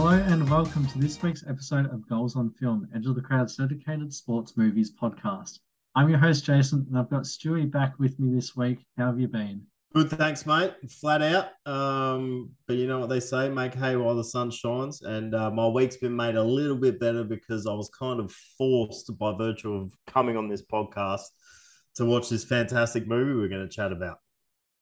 Hello and welcome to this week's episode of Goals on Film, Edge of the Crowd's dedicated sports movies podcast. I'm your host, Jason, and I've got Stuey back with me this week. How have you been? Good, thanks, mate. Flat out. Um, but you know what they say, make hay while the sun shines. And uh, my week's been made a little bit better because I was kind of forced by virtue of coming on this podcast to watch this fantastic movie we're going to chat about.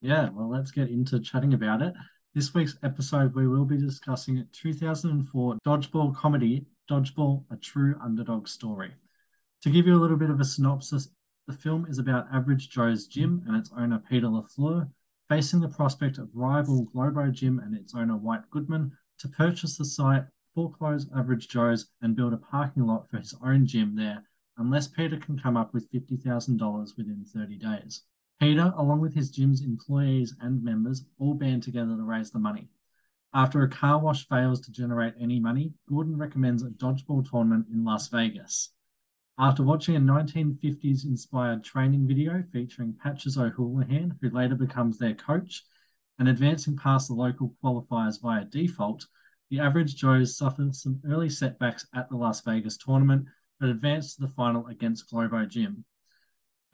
Yeah, well, let's get into chatting about it. This week's episode, we will be discussing 2004 dodgeball comedy, Dodgeball, a true underdog story. To give you a little bit of a synopsis, the film is about Average Joe's gym and its owner Peter LaFleur facing the prospect of rival Globo Gym and its owner White Goodman to purchase the site, foreclose Average Joe's, and build a parking lot for his own gym there, unless Peter can come up with $50,000 within 30 days. Peter, along with his gym's employees and members, all band together to raise the money. After a car wash fails to generate any money, Gordon recommends a dodgeball tournament in Las Vegas. After watching a 1950s inspired training video featuring Patches O'Houlihan, who later becomes their coach, and advancing past the local qualifiers via default, the average Joes suffer some early setbacks at the Las Vegas tournament, but advance to the final against Globo Gym.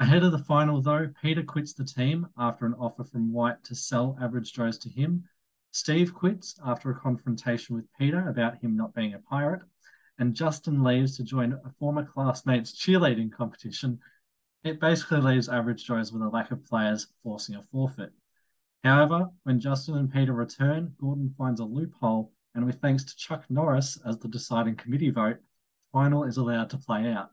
Ahead of the final, though, Peter quits the team after an offer from White to sell Average Joes to him. Steve quits after a confrontation with Peter about him not being a pirate and Justin leaves to join a former classmate's cheerleading competition, it basically leaves Average Joe's with a lack of players, forcing a forfeit. However, when Justin and Peter return, Gordon finds a loophole, and with thanks to Chuck Norris as the deciding committee vote, final is allowed to play out.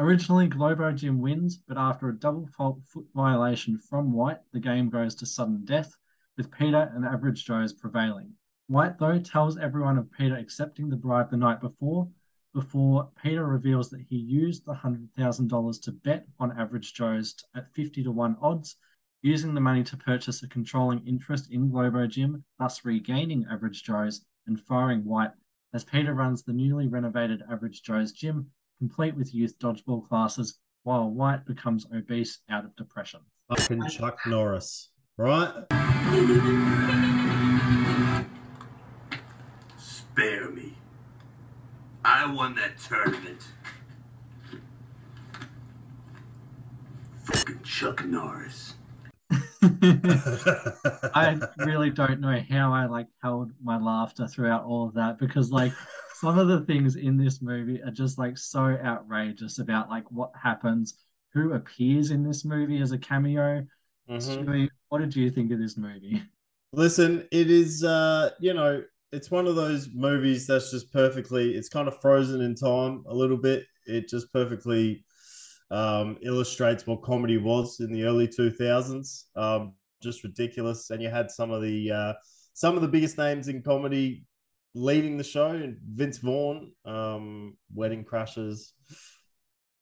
Originally, Globo Gym wins, but after a double fault foot violation from White, the game goes to sudden death, with Peter and Average Joe's prevailing. White, though, tells everyone of Peter accepting the bribe the night before, before Peter reveals that he used the $100,000 to bet on Average Joe's at 50 to 1 odds, using the money to purchase a controlling interest in Globo Gym, thus regaining Average Joe's and firing White as Peter runs the newly renovated Average Joe's gym, complete with youth dodgeball classes, while White becomes obese out of depression. Fucking Chuck Norris, right? spare me. I won that tournament. Fucking Chuck Norris. I really don't know how I like held my laughter throughout all of that because like some of the things in this movie are just like so outrageous about like what happens, who appears in this movie as a cameo. mm Stuey, what did you think of this movie? Listen, it is uh, you know, it's one of those movies that's just perfectly it's kind of frozen in time a little bit it just perfectly um, illustrates what comedy was in the early 2000s um, just ridiculous and you had some of the uh, some of the biggest names in comedy leading the show vince vaughn um, Wedding Crashers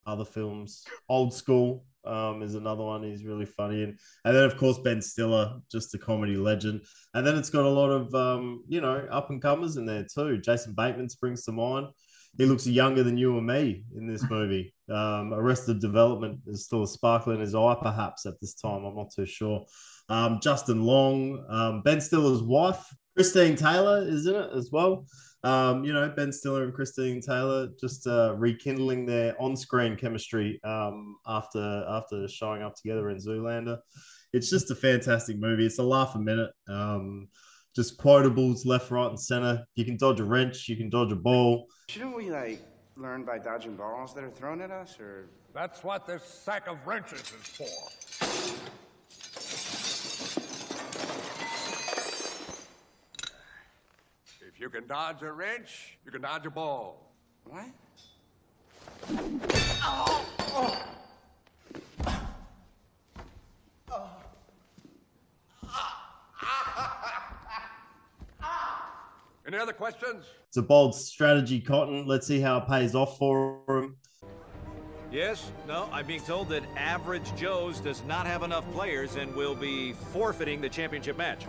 other films old school um, is another one. He's really funny, and and then of course Ben Stiller, just a comedy legend. And then it's got a lot of um, you know up and comers in there too. Jason Bateman springs to mind. He looks younger than you and me in this movie. Um, Arrested Development is still a sparkle in his eye, perhaps at this time. I'm not too sure. Um, Justin Long, um, Ben Stiller's wife, Christine Taylor is in it as well. Um, you know, Ben Stiller and Christine Taylor just uh, rekindling their on-screen chemistry um, after after showing up together in Zoolander. It's just a fantastic movie. It's a laugh a minute. Um, just quotables left, right, and center. You can dodge a wrench. You can dodge a ball. Shouldn't we like learn by dodging balls that are thrown at us, or? That's what this sack of wrenches is for. If you can dodge a wrench, you can dodge a ball. What? Oh! Oh! Any other questions? It's a bold strategy, Cotton. Let's see how it pays off for him. Yes, no, I'm being told that Average Joe's does not have enough players and will be forfeiting the championship match.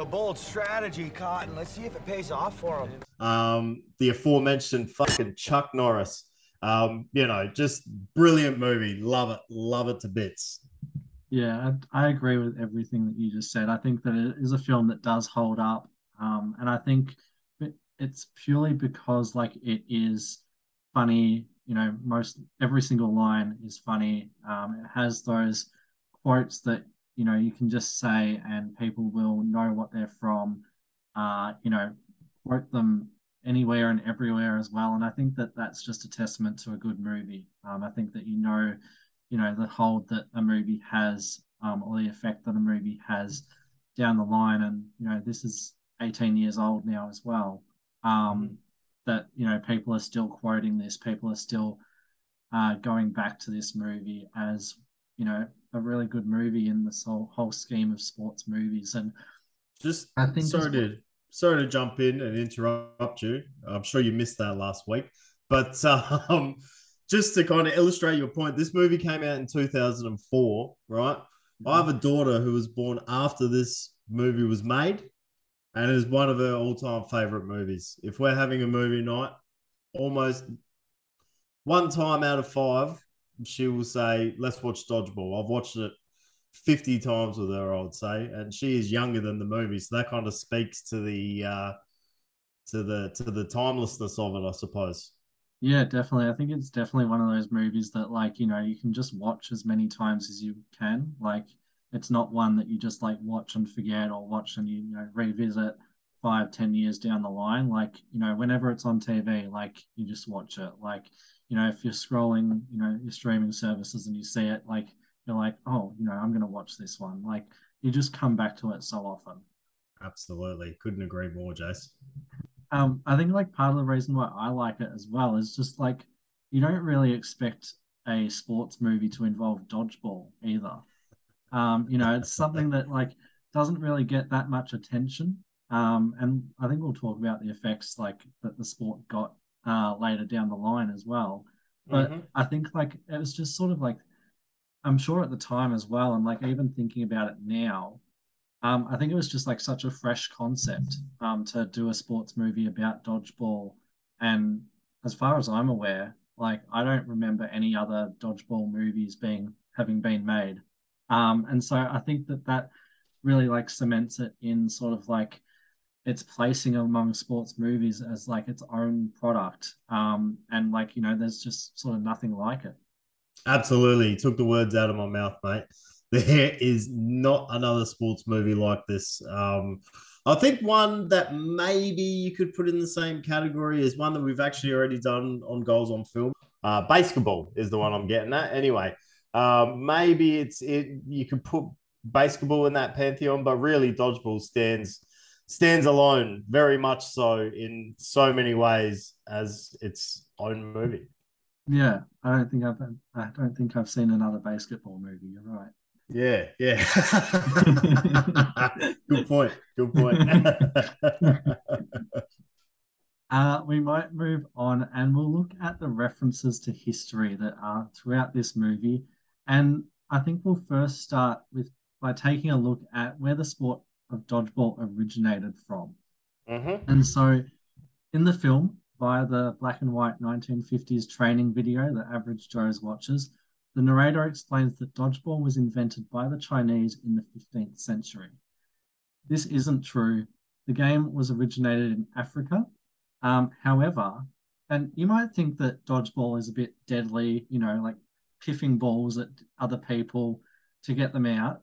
It's a bold strategy, Cotton. Let's see if it pays off for him. Um, the aforementioned fucking Chuck Norris. Um, you know, just brilliant movie. Love it. Love it to bits. Yeah, I, I, agree with everything that you just said. I think that it is a film that does hold up. Um, and I think it's purely because like it is funny. You know, most every single line is funny. Um, it has those quotes that you know you can just say and people will know what they're from. Uh, you know, quote them anywhere and everywhere as well. And I think that that's just a testament to a good movie. Um, I think that you know, you know, the hold that a movie has, um, or the effect that a movie has down the line. And you know, this is 18 years old now as well. Um, that you know, people are still quoting this. People are still uh, going back to this movie as you know a really good movie in this whole whole scheme of sports movies. And Just I think sorry to sorry to jump in and interrupt you. I'm sure you missed that last week, but um, just to kind of illustrate your point, this movie came out in 2004, right? I have a daughter who was born after this movie was made, and is one of her all-time favorite movies. If we're having a movie night, almost one time out of five, she will say, "Let's watch Dodgeball." I've watched it 50 times with her, I would say, and she is younger than the movie, so that kind of speaks to the uh, to the to the timelessness of it, I suppose. Yeah, definitely. I think it's definitely one of those movies that like, you know, you can just watch as many times as you can. Like it's not one that you just like watch and forget or watch and you, you know revisit five, ten years down the line. Like, you know, whenever it's on TV, like you just watch it. Like, you know, if you're scrolling, you know, your streaming services and you see it, like you're like, oh, you know, I'm gonna watch this one. Like you just come back to it so often. Absolutely, couldn't agree more, Jace. Um, I think like part of the reason why I like it as well is just like you don't really expect a sports movie to involve dodgeball either. Um, you know, it's something that like doesn't really get that much attention. Um, and I think we'll talk about the effects like that the sport got uh later down the line as well. But Mhm. I think like it was just sort of like I'm sure at the time as well, and like even thinking about it now, um, I think it was just like such a fresh concept um, to do a sports movie about dodgeball. And as far as I'm aware, like I don't remember any other dodgeball movies being having been made. Um, and so I think that that really like cements it in sort of like its placing among sports movies as like its own product. Um, and like you know, there's just sort of nothing like it. Absolutely. You took the words out of my mouth, mate. There is not another sports movie like this. Um, I think one that maybe you could put in the same category is one that we've actually already done on Goals on Film. Uh, BASEketball is the one I'm getting at. Anyway, um, maybe it's it. You could put BASEketball in that pantheon, but really, dodgeball stands stands alone, very much so in so many ways as its own movie. Yeah, I don't think I've I don't think I've seen another BASEketball movie. You're right. Yeah, yeah. Good point. Good point. Uh, we might move on and we'll look at the references to history that are throughout this movie. And I think we'll first start with by taking a look at where the sport of dodgeball originated from. Mhm. And so in the film, via the black and white 1950s training video that Average Joe's watches, the narrator explains that dodgeball was invented by the Chinese in the 15th century. This isn't true. The game was originated in Africa. Um, however, and you might think that dodgeball is a bit deadly, you know, like piffing balls at other people to get them out.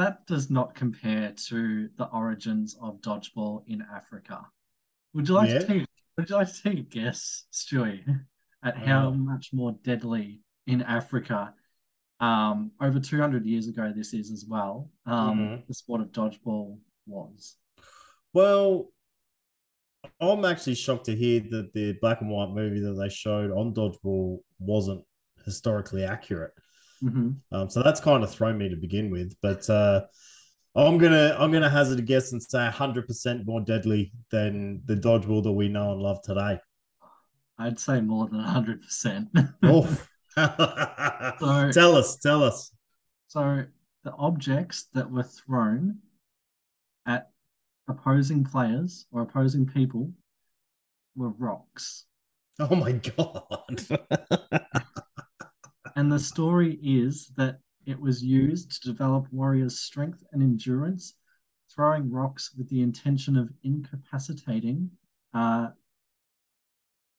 That does not compare to the origins of dodgeball in Africa. Would you like Yeah. to take would you like to take a guess, Stuey, at how Uh. much more deadly in Africa um, over 200 years ago this is as well um, Mhm. the sport of dodgeball was? Well, I'm actually shocked to hear that the black and white movie that they showed on Dodgeball wasn't historically accurate. Hmm Um, so that's kind of thrown me to begin with. But uh, I'm gonna I'm gonna hazard a guess and say 100 percent more deadly than the dodgeball that we know and love today. I'd say more than 100%. Oh, So- tell us, tell us. So the objects that were thrown at opposing players or opposing people were rocks. Oh my god. And the story is that it was used to develop warriors' strength and endurance, throwing rocks with the intention of incapacitating uh,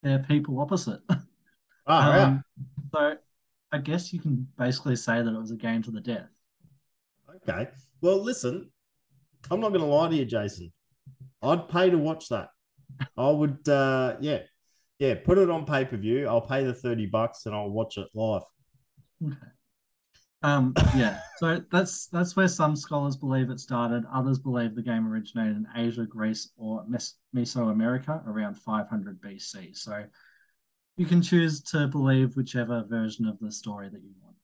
they're people opposite. Oh, yeah. Um, So I guess you can basically say that it was a game to the death. Okay. Well, listen, I'm not going to lie to you, Jason. I'd pay to watch that. I would, uh, yeah, yeah. Put it on pay per view. I'll pay the thirty bucks and I'll watch it live. Um, yeah, so that's that's where some scholars believe it started. Others believe the game originated in Asia, Greece, or Mes- Mesoamerica around 500 BC. So you can choose to believe whichever version of the story that you want.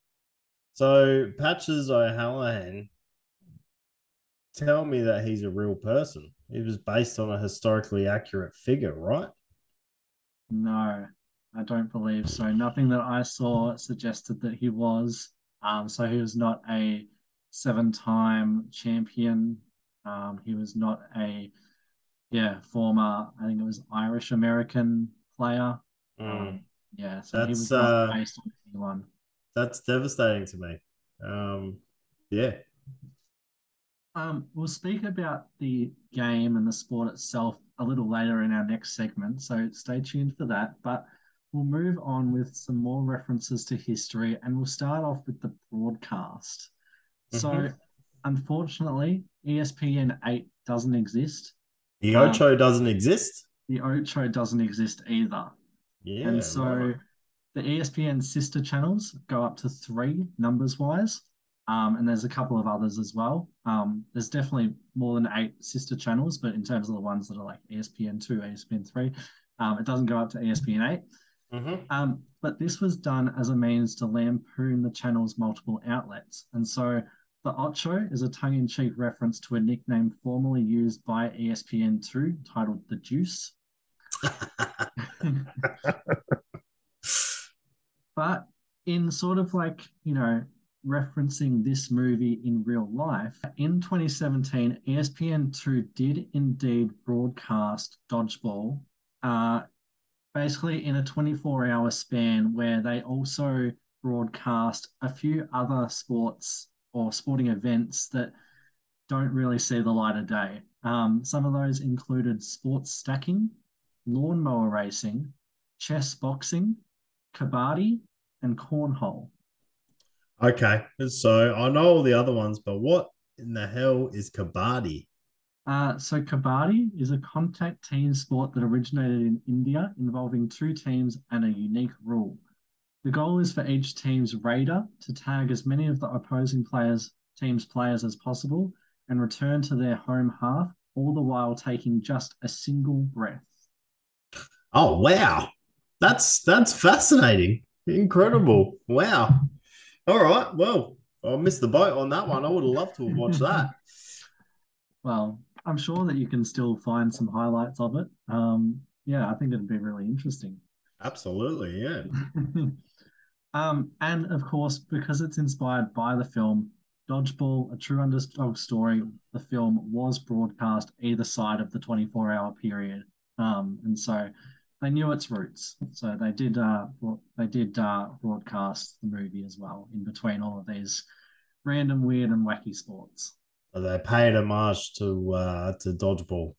So Patches O'Houlihan, tell me that he's a real person. He was based on a historically accurate figure, right? No, I don't believe so. Nothing that I saw suggested that he was. Um, so he was not a seven-time champion. Um, he was not a yeah former. I think it was Irish American player. Um, yeah, so he That's, was not uh, based on anyone. That's devastating to me. Um, yeah. Um, we'll speak about the game and the sport itself a little later in our next segment, so stay tuned for that. But we'll move on with some more references to history, and we'll start off with the broadcast. So, Mhm. unfortunately, ESPN 8 doesn't exist. The Um, Ocho doesn't exist. The Ocho doesn't exist either. Yeah. and so right. the ESPN sister channels go up to three numbers wise. Um, and there's a couple of others as well. Um, there's definitely more than eight sister channels, but in terms of the ones that are like ESPN 2, ESPN 3, um, it doesn't go up to ESPN 8. Mhm. Um, but this was done as a means to lampoon the channel's multiple outlets. And so the Ocho is a tongue in cheek reference to a nickname formerly used by E ESPN2 titled The Juice. but in sort of like, you know, referencing this movie in real life, in 2017, ESPN2 did indeed broadcast Dodgeball, uh, basically in a 24 hour span where they also broadcast a few other sports or sporting events that don't really see the light of day. Um, some of those included sports stacking, lawnmower racing, chess boxing, kabaddi, and cornhole. Okay. So I know all the other ones, but what in the hell is kabaddi? Uh, so kabaddi is a contact team sport that originated in India involving two teams and a unique rule. The goal is for each team's raider to tag as many of the opposing players team's players as possible and return to their home half, all the while taking just a single breath. Oh wow. That's that's fascinating. Incredible. Wow. All right. Well, I missed the boat on that one. I would have loved to have watched that. Well, I'm sure that you can still find some highlights of it. Um, yeah, I think it'd be really interesting. Absolutely, yeah. um, and of course, because it's inspired by the film Dodgeball, a true underdog story, the film was broadcast either side of the 24 hour period. Um, and so they knew its roots. So they did uh, they did uh, broadcast the movie as well in between all of these random, weird, and wacky sports. They paid homage to uh to dodgeball.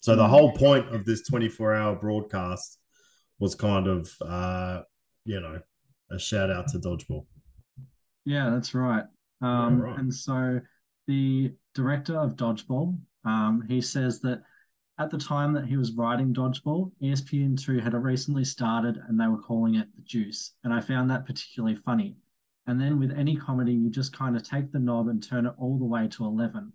So the Mm. whole point of this 24 hour broadcast was kind of uh you know a shout out to dodgeball. Yeah, that's right. Um, right. And so the director of Dodgeball, um, he says that at the time that he was writing Dodgeball, E ESPN2 had recently started and they were calling it The Juice. And I found that particularly funny. And then with any comedy, you just kind of take the knob and turn it all the way to 11.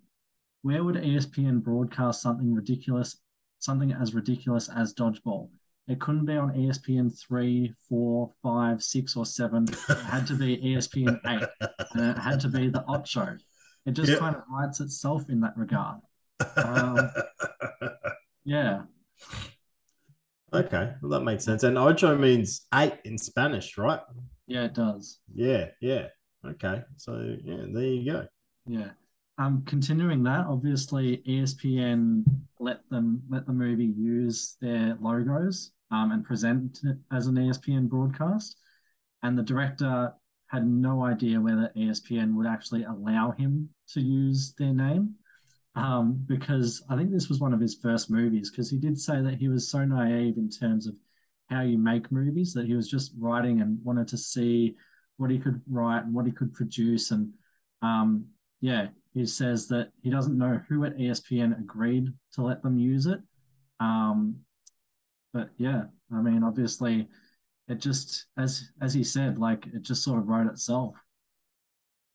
Where would ESPN broadcast something ridiculous, something as ridiculous as Dodgeball? It couldn't be on ESPN 3, 4, 5, 6, or 7. It had to be ESPN 8 and it had to be the Ocho. It just Yep. kind of writes itself in that regard. Um, Yeah, okay, well that makes sense. And ocho means eight in Spanish, right? Yeah, it does. Yeah, yeah. Okay, so yeah, there you go. Yeah. Um, continuing that, obviously ESPN let them let the movie use their logos um, and present it as an ESPN broadcast, and the director had no idea whether ESPN would actually allow him to use their name. um, because I think this was one of his first movies. Because he did say that he was so naive in terms of how you make movies that he was just writing and wanted to see what he could write and what he could produce. And um, yeah, he says that he doesn't know who at ESPN agreed to let them use it. Um, but yeah, I mean, obviously, it just as as he said, like it just sort of wrote itself.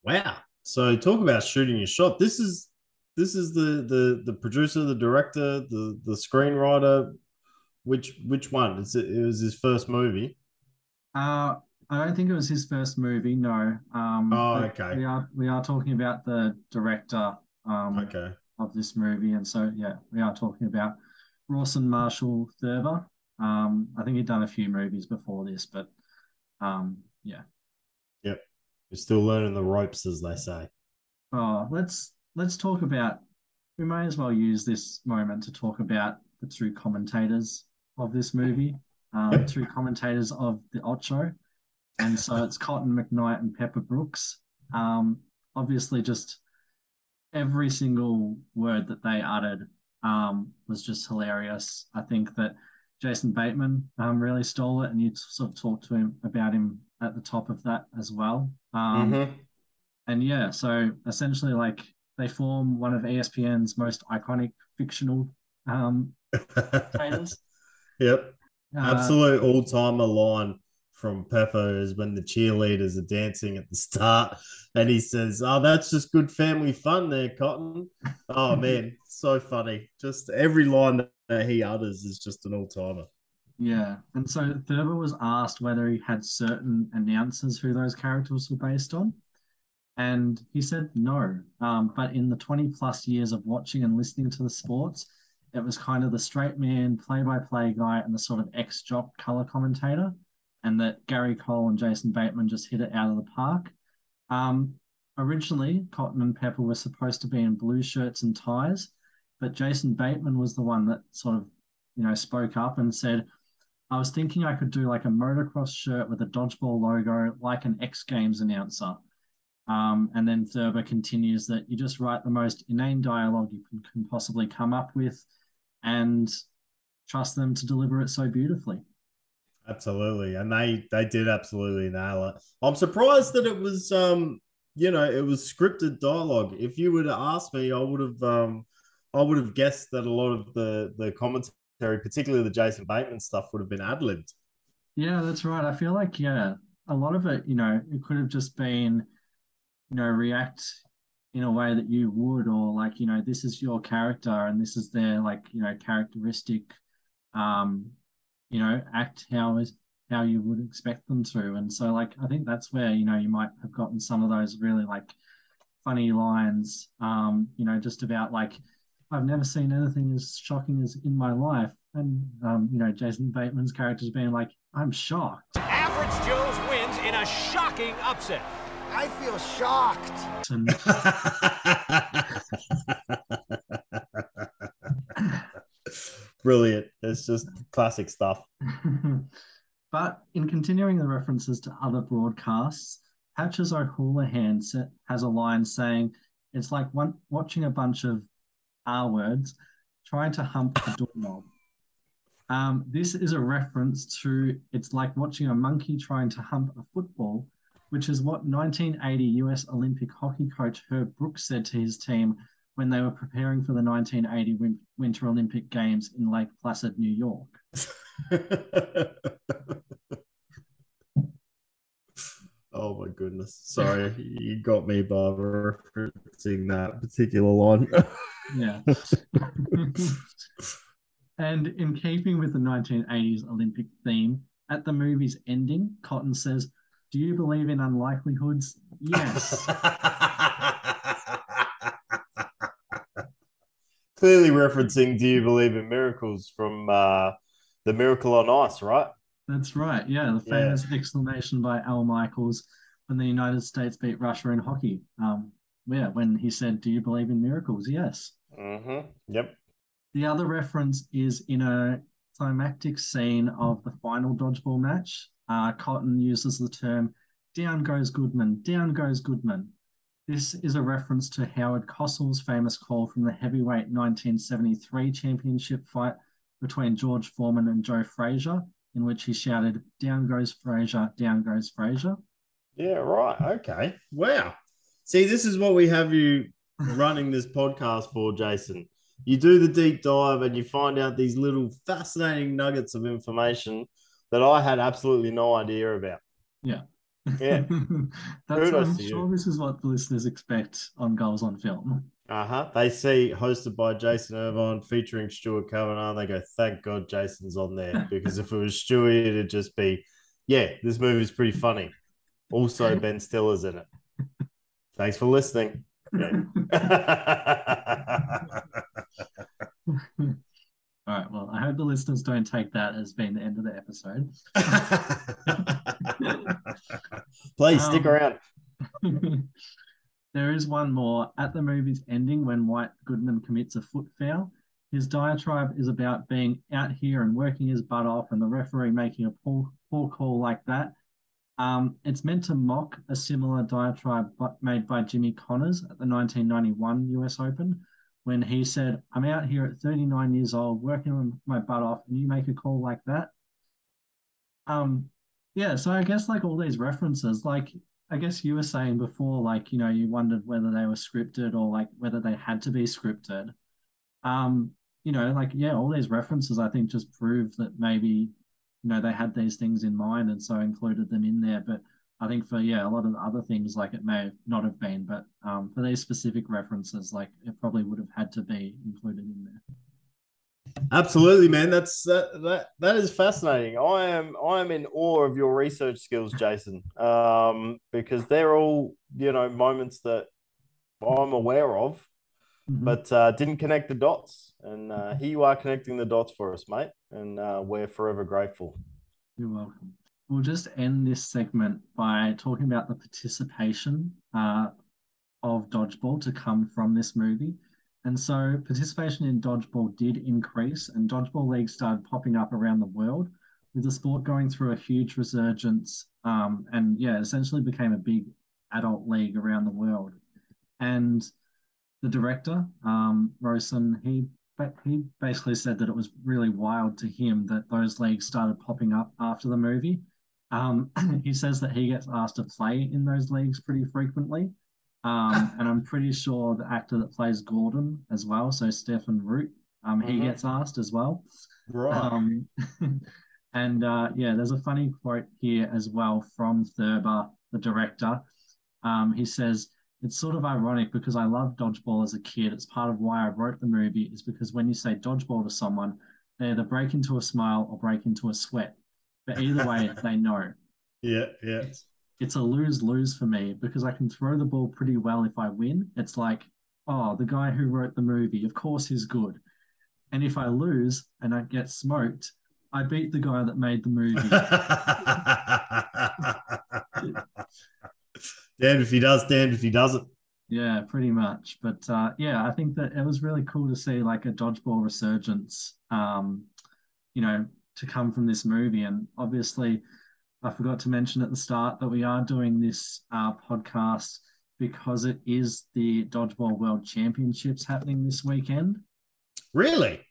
Wow. So talk about shooting your shot. This is this is the the the producer, the director, the the screenwriter. Which which one? It's, it was his first movie. Uh, I don't think it was his first movie. No. Um, Oh, okay. We are we are talking about the director. Um, Okay. of this movie, and so yeah, we are talking about Rawson Marshall Thurber. Um, I think he'd done a few movies before this, but um, yeah. Yep. You're still learning the ropes, as they say. Oh, let's let's talk about. We may as well use this moment to talk about the two commentators of this movie, um, Yep. two commentators of the Ocho, and so it's Cotton McKnight and Pepper Brooks. Um, obviously, just every single word that they uttered um, was just hilarious. I think that Jason Bateman um, really stole it, and you sort of talked to him about him at the top of that as well. Um, Mhm. and yeah, so essentially, like they form one of ESPN's most iconic fictional um. yep. Uh, Absolute all timer line from Pepper is when the cheerleaders are dancing at the start, and he says, "Oh, that's just good family fun, there, Cotton." Oh man, so funny! Just every line that he utters is just an all timer. Yeah, and so Thurber was asked whether he had certain announcers who those characters were based on, and he said no. Um, but in the 20 plus years of watching and listening to the sports, it was kind of the straight man, play by play guy, and the sort of ex jock color commentator, and that Gary Cole and Jason Bateman just hit it out of the park. Um, originally, Cotton and Pepper were supposed to be in blue shirts and ties, but Jason Bateman was the one that sort of, you know, spoke up and said, I was thinking I could do like a motocross shirt with a dodgeball logo, like an X Games announcer. Um, and then Thurber continues that you just write the most inane dialogue you can, can possibly come up with and trust them to deliver it so beautifully. Absolutely, and they they did absolutely nail it. I'm surprised that it was um you know it was scripted dialogue. If you would have asked me, I would have um I would have guessed that a lot of the the commentary, particularly the Jason Bateman stuff, would have been ad libbed. Yeah, that's right. I feel like, yeah, a lot of it, you know, it could have just been, you know, react in a way that you would, or like, you know, this is your character and this is their like, you know, characteristic, um, you know, act how is how you would expect them to. And so like I think that's where, you know, you might have gotten some of those really like funny lines, um, you know, just about like I've never seen anything as shocking as in my life. And um, you know, Jason Bateman's character's being like, I'm shocked. Average Joe's wins in a shocking upset. I feel shocked. And Brilliant. It's just classic stuff. but in continuing the references to other broadcasts, Patches O'Houlihan sa- has a line saying, It's like one, watching a bunch of R words trying to hump a doorknob. Um, this is a reference to it's like watching a monkey trying to hump a football, which is what 1980 US Olympic hockey coach Herb Brooks said to his team when they were preparing for the 1980 Win- Winter Olympic Games in Lake Placid, New York. oh my goodness. Sorry, you got me by referencing that particular line. Yeah. and in keeping with the 1980s Olympic theme, at the movie's ending, Cotton says, Do you believe in unlikelihoods? Yes. Clearly referencing Do You Believe in Miracles from uh, The Miracle on Ice, right? That's right. Yeah, the Yeah. famous exclamation by Al Michaels when the United States beat Russia in hockey. Um, yeah, when he said, Do you believe in miracles? Yes. Mm-hmm. Yep. The other reference is in a climactic scene of the final dodgeball match. Uh, Cotton uses the term "down goes Goodman, down goes Goodman," This is a reference to Howard Cosell's famous call from the heavyweight 1973 championship fight between George Foreman and Joe Frazier, in which he shouted, Down goes Frazier, down goes Frazier. Yeah, right. Okay. Wow. See, this is what we have you running this podcast for, Jason. You do the deep dive and you find out these little fascinating nuggets of information that I had absolutely no idea about. Yeah. Yeah. That's, Kudos I'm to you. sure this is what the listeners expect on Goals on Film. Uh huh. They see hosted by Jason Irvine featuring Stuart Kavanagh. They go, thank God Jason's on there because if it was Stuey, it'd just be, yeah, this movie's pretty funny. Also, Ben Stiller's in it. Thanks for listening. All right. Well, I hope the listeners don't take that as being the end of the episode. Please stick Um, around. there is one more. At the movie's ending, when White Goodman commits a foot foul, his diatribe is about being out here and working his butt off, and the referee making a poor, poor call like that. Um, it's meant to mock a similar diatribe made by Jimmy Connors at the 1991 US Open when he said, I'm out here at 39 years old working my butt off, and you make a call like that. Um, yeah, so I guess like all these references, like I guess you were saying before, like, you know, you wondered whether they were scripted or like whether they had to be scripted. Um, you know, like, yeah, all these references I think just prove that maybe, you know, they had these things in mind and so included them in there. But I think for yeah, a lot of the other things like it may not have been, but um, for these specific references, like it probably would have had to be included in there. Absolutely, man. That's that that that is fascinating. I am I am in awe of your research skills, Jason. Um, because they're all you know moments that I'm aware of, Mhm. but uh, didn't connect the dots. And uh, here you are connecting the dots for us, mate. And uh, we're forever grateful. You're welcome. We'll just end this segment by talking about the participation uh, of dodgeball to come from this movie. And so, participation in dodgeball did increase, and dodgeball leagues started popping up around the world, with the sport going through a huge resurgence. Um, and yeah, essentially became a big adult league around the world. And the director, um, Rawson, he but he basically said that it was really wild to him that those leagues started popping up after the movie. Um, he says that he gets asked to play in those leagues pretty frequently. Um, and I'm pretty sure the actor that plays Gordon as well, so Stephen Root, um, he Mhm. gets asked as well. Right. Um, and uh, yeah, there's a funny quote here as well from Thurber, the director. Um, he says, It's sort of ironic because I loved dodgeball as a kid. It's part of why I wrote the movie, is because when you say dodgeball to someone, they either break into a smile or break into a sweat. But either way, they know. yeah, yeah. It's, it's a lose lose for me because I can throw the ball pretty well if I win. It's like, oh, the guy who wrote the movie, of course he's good. And if I lose and I get smoked, I beat the guy that made the movie. damned if he does, damned if he doesn't. Yeah, pretty much. But uh, yeah, I think that it was really cool to see like a dodgeball resurgence, um, you know, to come from this movie. And obviously, I forgot to mention at the start that we are doing this uh, podcast because it is the Dodgeball World Championships happening this weekend. Really?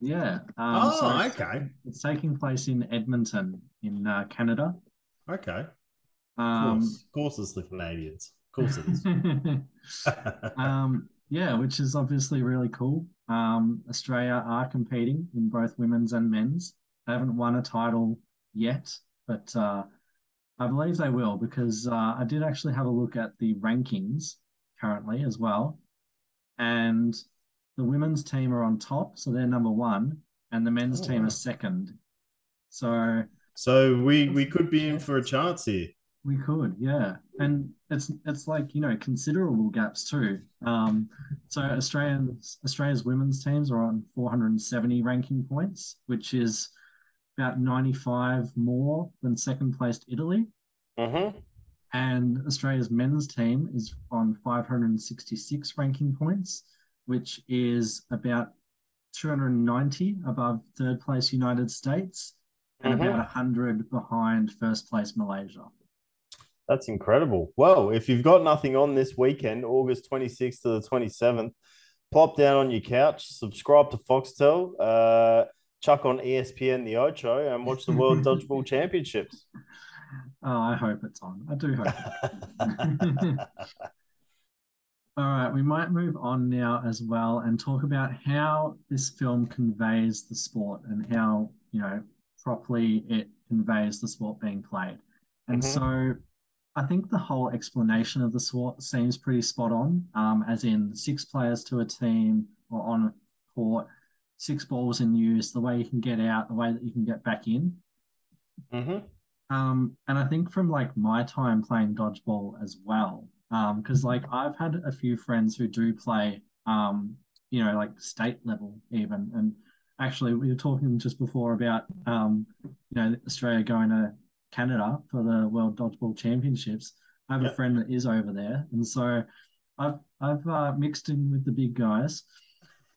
Yeah. Um, oh, so it's- okay. It's taking place in Edmonton in uh, Canada. Okay. Of Um, course. Of course it's the Canadians. Of course it is. um, yeah, which is obviously really cool. Um, Australia are competing in both women's and men's. They haven't won a title yet, but uh, I believe they will because uh, I did actually have a look at the rankings currently as well. And the women's team are on top, so they're number one, and the men's Oh, team wow. is second. So so we we could be in for a chance here. We could, yeah, and it's it's like you know considerable gaps too. Um, so Australian Australia's women's teams are on 470 ranking points, which is about 95 more than second placed Italy, Mm-hmm. and Australia's men's team is on 566 ranking points, which is about 290 above third place United States and Mhm. about 100 behind first place Malaysia. That's incredible. Well, if you've got nothing on this weekend, August 26th to the 27th, plop down on your couch, subscribe to Foxtel, uh, chuck on ESPN the Ocho, and watch the World Dodgeball Championships. Oh, I hope it's on. I do hope. All right, we might move on now as well and talk about how this film conveys the sport and how, you know, properly it conveys the sport being played. And Mhm. so I think the whole explanation of the sport seems pretty spot on, um, as in six players to a team or on a court, six balls in use, the way you can get out, the way that you can get back in. hmm Um, and I think from like my time playing dodgeball as well, um, because like I've had a few friends who do play, um, you know, like state level even. And actually, we were talking just before about, um, you know, Australia going to Canada for the World Dodgeball Championships. I have a friend that is over there, and so I've I've uh, mixed in with the big guys.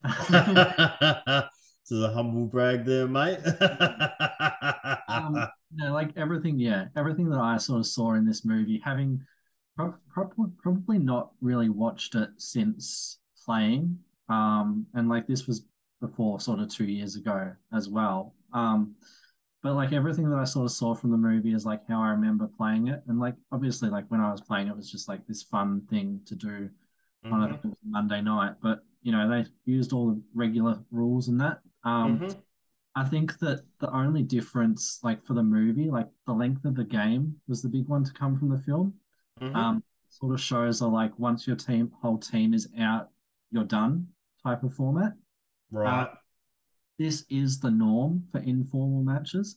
this is a humble brag there, mate. um, you know, like everything, yeah, everything that I sort of saw in this movie, having pro- pro- probably not really watched it since playing, um, and like this was before sort of two years ago as well. Um, but like everything that I sort of saw from the movie is like how I remember playing it, and like obviously, like when I was playing, it was just like this fun thing to do on Mhm, a Monday night. But you know, they used all the regular rules and that. Um, mhm. I think that the only difference, like for the movie, like the length of the game was the big one to come from the film. Mhm. Um, sort of shows are like once your team whole team is out, you're done type of format. right. This is the norm for informal matches.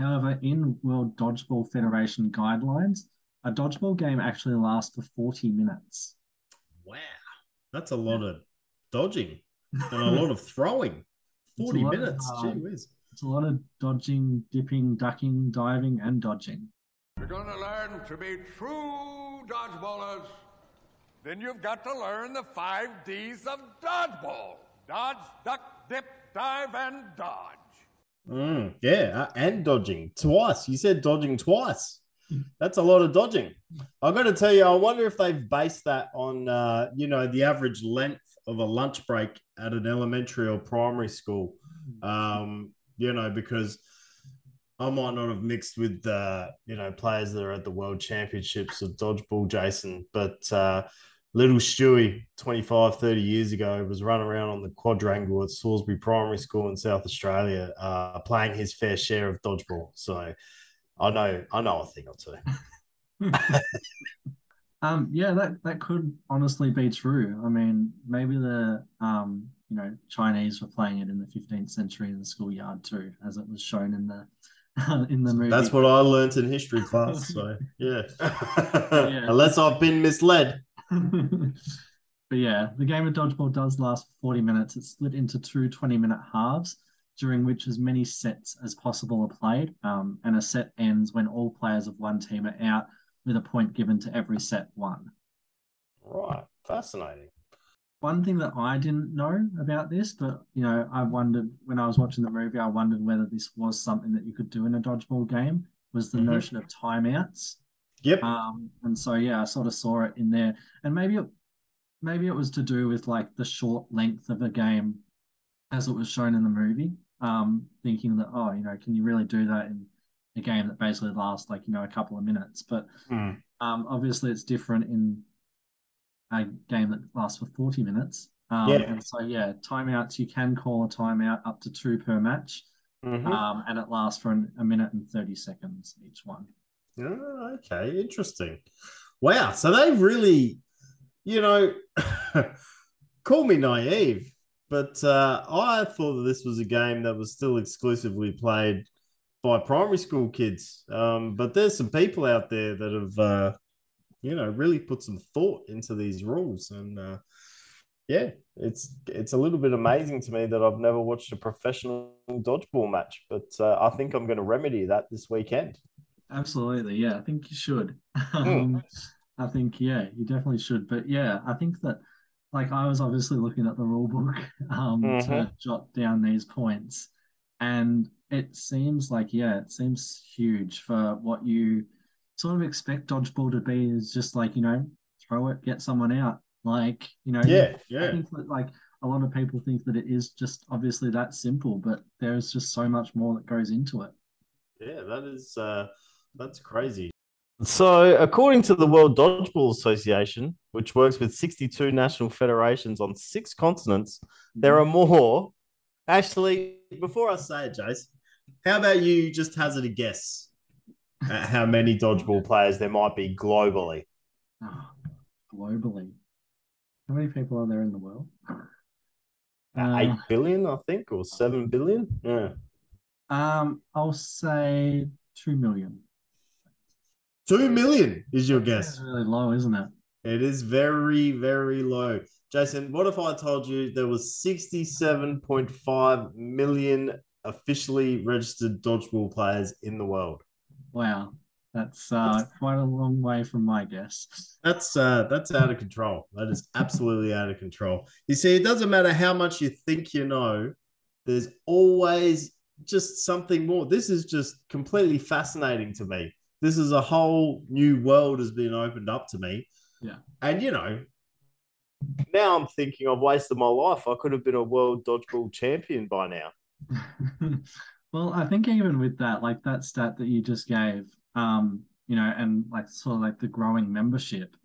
However, in World Dodgeball Federation guidelines, a dodgeball game actually lasts for 40 minutes. Wow. That's a lot of dodging and a lot of throwing. 40 lot of, minutes. Uh, gee whiz. It's a lot of dodging, dipping, ducking, diving, and dodging. You're going to learn to be true dodgeballers. Then you've got to learn the five D's of dodgeball dodge, duck, dip, dive, and dodge. Mm, yeah, uh, and dodging twice. You said dodging twice. That's a lot of dodging. I've got to tell you, I wonder if they've based that on, uh, you know, the average length of a lunch break at an elementary or primary school. Um, you know, because I might not have mixed with, uh, you know, players that are at the World Championships of dodgeball, Jason, but uh, little Stuey 25, 30 years ago was running around on the quadrangle at Salisbury Primary School in South Australia, uh, playing his fair share of dodgeball. So I know, I know a thing or two. Um, yeah, that that could honestly be true. I mean, maybe the um, you know, Chinese were playing it in the 15th century in the schoolyard too, as it was shown in the in the movie. That's what I learnt in history class. So yeah, Yeah. unless I've been misled. But yeah, the game of dodgeball does last 40 minutes. It's split into two 20 minute halves, during which as many sets as possible are played. Um, and a set ends when all players of one team are out, with a point given to every set won. Right, fascinating. One thing that I didn't know about this, but you know, I wondered when I was watching the movie, I wondered whether this was something that you could do in a dodgeball game, was the Mhm. notion of timeouts. Yep. Um, and so yeah, I sort of saw it in there, and maybe it, maybe it was to do with like the short length of a game, as it was shown in the movie. Um, thinking that oh, you know, can you really do that in a game that basically lasts like you know a couple of minutes? But Hmm. um, obviously it's different in a game that lasts for forty minutes. Um, Yeah. and so yeah, timeouts you can call a timeout up to two per match, Mhm. um, and it lasts for an, a minute and thirty seconds each one. Oh, okay, interesting. Wow, so they've really, you know, call me naive, but uh, I thought that this was a game that was still exclusively played by primary school kids. Um, but there's some people out there that have, uh, you know, really put some thought into these rules, and uh, yeah, it's it's a little bit amazing to me that I've never watched a professional dodgeball match, but uh, I think I'm going to remedy that this weekend. Absolutely, yeah. I think you should. Um, I think yeah, you definitely should. But yeah, I think that like I was obviously looking at the rule book um, to Mhm. jot down these points, and it seems like yeah, it seems huge for what you sort of expect dodgeball to be is just like you know throw it, get someone out. Like you know, Yeah, I yeah. think that like a lot of people think that it is just obviously that simple, but there's just so much more that goes into it. Yeah, that is uh that's crazy. So, according to the World Dodgeball Association, which works with 62 national federations on six continents, there are more. Actually, before I say it, Jace, how about you just hazard a guess at how many dodgeball players there might be globally? Ah, globally. How many people are there in the world? Eight Uh, billion, I think, or seven billion. Yeah. um, I'll say two million. Two million is your That's guess. really low, isn't it? It is very, very low. Jason, what if I told you there was 67.5 million officially registered dodgeball players in the world? Wow, that's uh, quite a long way from my guess. That's uh that's out of control. That is absolutely out of control. You see, it doesn't matter how much you think you know, there's always just something more. This is just completely fascinating to me. This is a whole new world has been opened up to me. Yeah. And you know, now I'm thinking I've wasted my life. I could have been a world dodgeball champion by now. well, I think even with that, like that stat that you just gave, um, you know, and like sort of like the growing membership,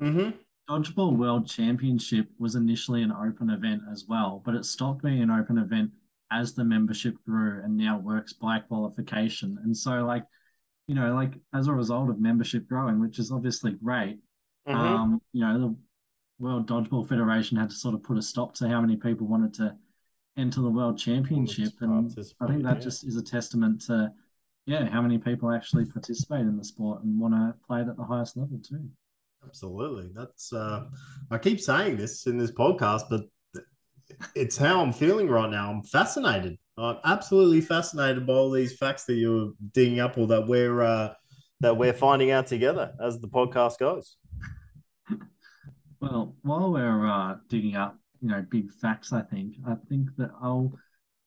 Mm-hmm. Dodgeball World Championship was initially an open event as well, but it stopped being an open event as the membership grew and now works by qualification. And so, like, you know, like as a result of membership growing, which is obviously great, Mm-hmm. um, you know, the World Dodgeball Federation had to sort of put a stop to how many people wanted to enter the World Championship. And I think that yeah. just is a testament to, yeah, how many people actually participate in the sport and want to play it at the highest level too. Absolutely. That's uh I keep saying this in this podcast, but it's how I'm feeling right now. I'm fascinated. I'm absolutely fascinated by all these facts that you're digging up or that we're uh that we're finding out together as the podcast goes. Well, while we're uh, digging up, you know, big facts, I think I think that I'll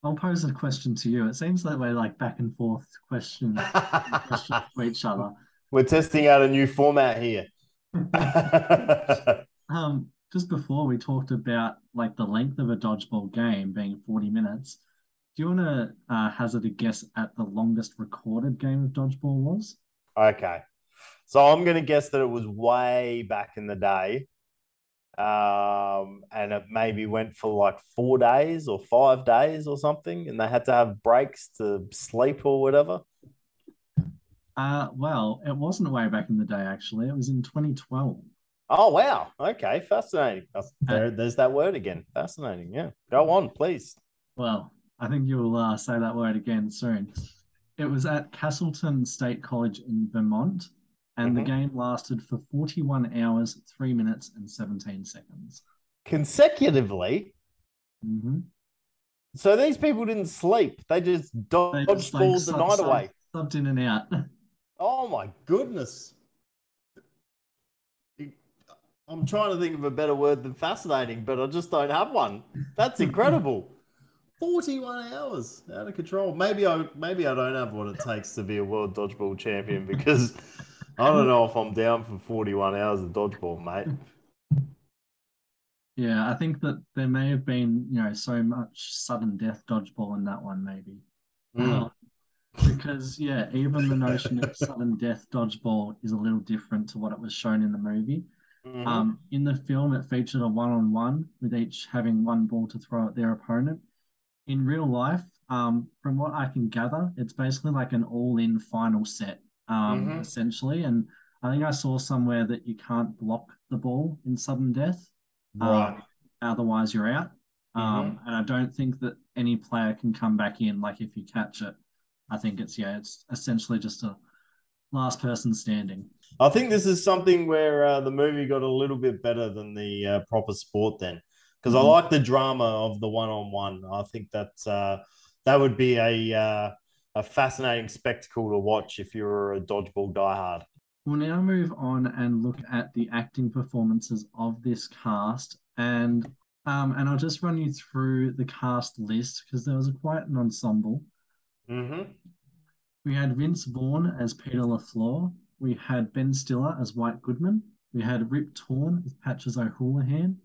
I'll pose a question to you. It seems that we're like back and forth questions, questions to each other. We're testing out a new format here. Um, just before we talked about like the length of a dodgeball game being 40 minutes. Do you want to uh, hazard a guess at the longest recorded game of dodgeball was? Okay. So I'm going to guess that it was way back in the day. Um, and it maybe went for like four days or five days or something. And they had to have breaks to sleep or whatever. Uh, well, it wasn't way back in the day, actually. It was in 2012. Oh, wow. Okay. Fascinating. That's, there, there's that word again. Fascinating. Yeah. Go on, please. Well, I think you'll uh, say that word again soon. It was at Castleton State College in Vermont, and the Mhm. game lasted for 41 hours, 3 minutes, and 17 seconds. Consecutively. hmm So these people didn't sleep. They just They dodged just, like, the sub- night sub- away. Subbed in and out. Oh my goodness. I'm trying to think of a better word than fascinating, but I just don't have one. That's incredible. 41 hours out of control. Maybe I maybe I don't have what it takes to be a world dodgeball champion because I don't know if I'm down for 41 hours of dodgeball, mate. Yeah, I think that there may have been, you know, so much sudden death dodgeball in that one, maybe. Mm. Uh, because, yeah, even the notion of sudden death dodgeball is a little different to what it was shown in the movie. Mhm. Um, in the film, it featured a one-on-one with each having one ball to throw at their opponent. In real life, um, from what I can gather, it's basically like an all-in final set, um, Mhm. essentially. And I think I saw somewhere that you can't block the ball in sudden death. right. Um, otherwise, you're out. Um, Mm-hmm. and I don't think that any player can come back in. Like if you catch it, I think it's yeah, it's essentially just a last person standing. I think this is something where uh, the movie got a little bit better than the uh, proper sport then, because I Mhm. like the drama of the one on one. I think that uh, that would be a uh, a fascinating spectacle to watch if you're a dodgeball diehard. We'll now move on and look at the acting performances of this cast, and um, and I'll just run you through the cast list because there was a quite an ensemble. Mm-hmm. We had Vince Vaughn as Peter LaFleur, we had Ben Stiller as White Goodman. We had Rip Torn as Patches O'Houlihan.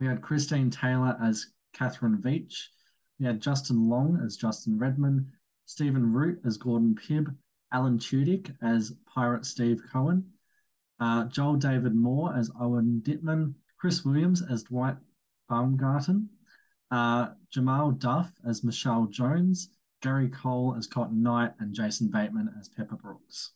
We had Christine Taylor as Catherine Veatch. We had Justin Long as Justin Redman. Stephen Root as Gordon Pibb. Alan Tudyk as Pirate Steve Cohen. Uh, Joel David Moore as Owen Dittman. Chris Williams as Dwight Baumgarten. Uh, Jamal Duff as Michelle Jones. Gary Cole as Cotton Knight. And Jason Bateman as Pepper Brooks.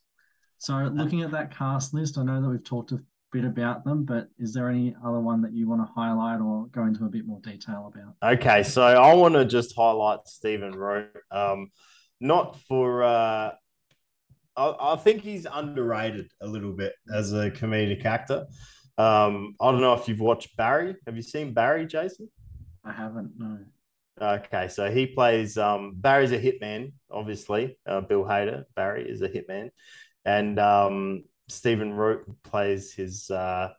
So, looking at that cast list, I know that we've talked bit about them, but is there any other one that you want to highlight or go into a bit more detail about? Okay, so I want to just highlight Stephen Root. Um, not for, uh, I, I think he's underrated a little bit as a comedic actor. Um, I don't know if you've watched Barry. Have you seen Barry, Jason? I haven't, no. Okay, so he plays um, Barry's a hitman, obviously. Uh, Bill Hader, Barry is a hitman, and um, Stephen Root plays his uh,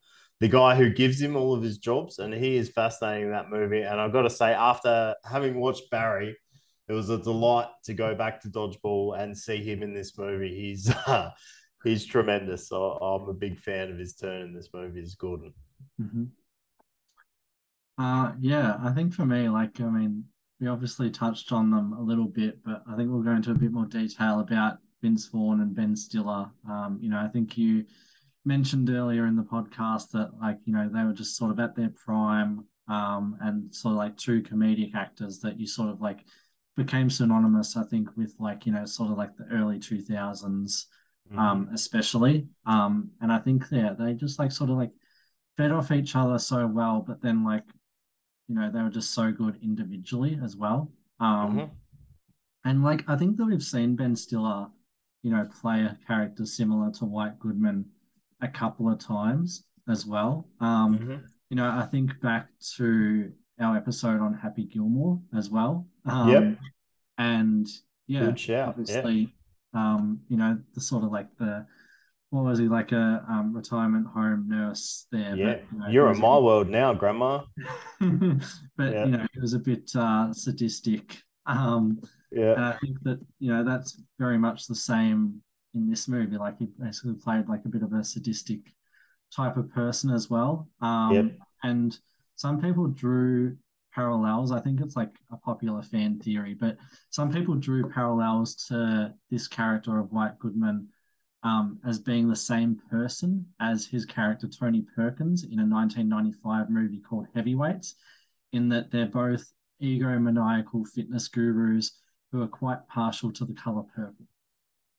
the guy who gives him all of his jobs, and he is fascinating in that movie. And I've got to say, after having watched Barry, it was a delight to go back to Dodgeball and see him in this movie. He's uh, he's tremendous. So I'm a big fan of his turn in this movie as Gordon. Mm-hmm. Uh, yeah, I think for me, like, I mean, we obviously touched on them a little bit, but I think we'll go into a bit more detail about Vince Vaughn and Ben Stiller. Um, you know, I think you mentioned earlier in the podcast that, like, you know, they were just sort of at their prime um, and sort of like two comedic actors that you sort of like became synonymous, I think, with like, you know, sort of like the early 2000s, mm-hmm. um, especially. Um, and I think, yeah, they just like sort of like fed off each other so well, but then like you know, they were just so good individually as well. Um, mm-hmm. And like, I think that we've seen Ben Stiller, you know, play a character similar to White Goodman a couple of times as well. Um, mm-hmm. You know, I think back to our episode on Happy Gilmore as well. Um, yep. And yeah, obviously, yeah. um, you know, the sort of like the what was he like a um, retirement home nurse there? Yeah, but, you know, you're in my world now, Grandma. but yeah. you know, it was a bit uh, sadistic. Um, yeah, and I think that you know that's very much the same in this movie. Like he basically played like a bit of a sadistic type of person as well. Um, yep. and some people drew parallels. I think it's like a popular fan theory, but some people drew parallels to this character of White Goodman um, as being the same person as his character Tony Perkins in a 1995 movie called Heavyweights, in that they're both egomaniacal fitness gurus who are quite partial to the color purple.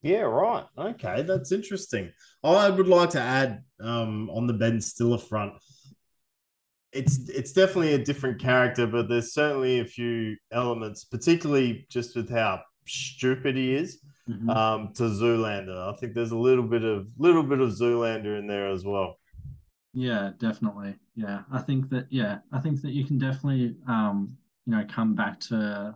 Yeah, right. Okay, that's interesting. I would like to add um, on the Ben Stiller front. It's it's definitely a different character, but there's certainly a few elements, particularly just with how stupid he is mm-hmm. um, to Zoolander. I think there's a little bit of little bit of Zoolander in there as well. Yeah, definitely. Yeah, I think that. Yeah, I think that you can definitely, um, you know, come back to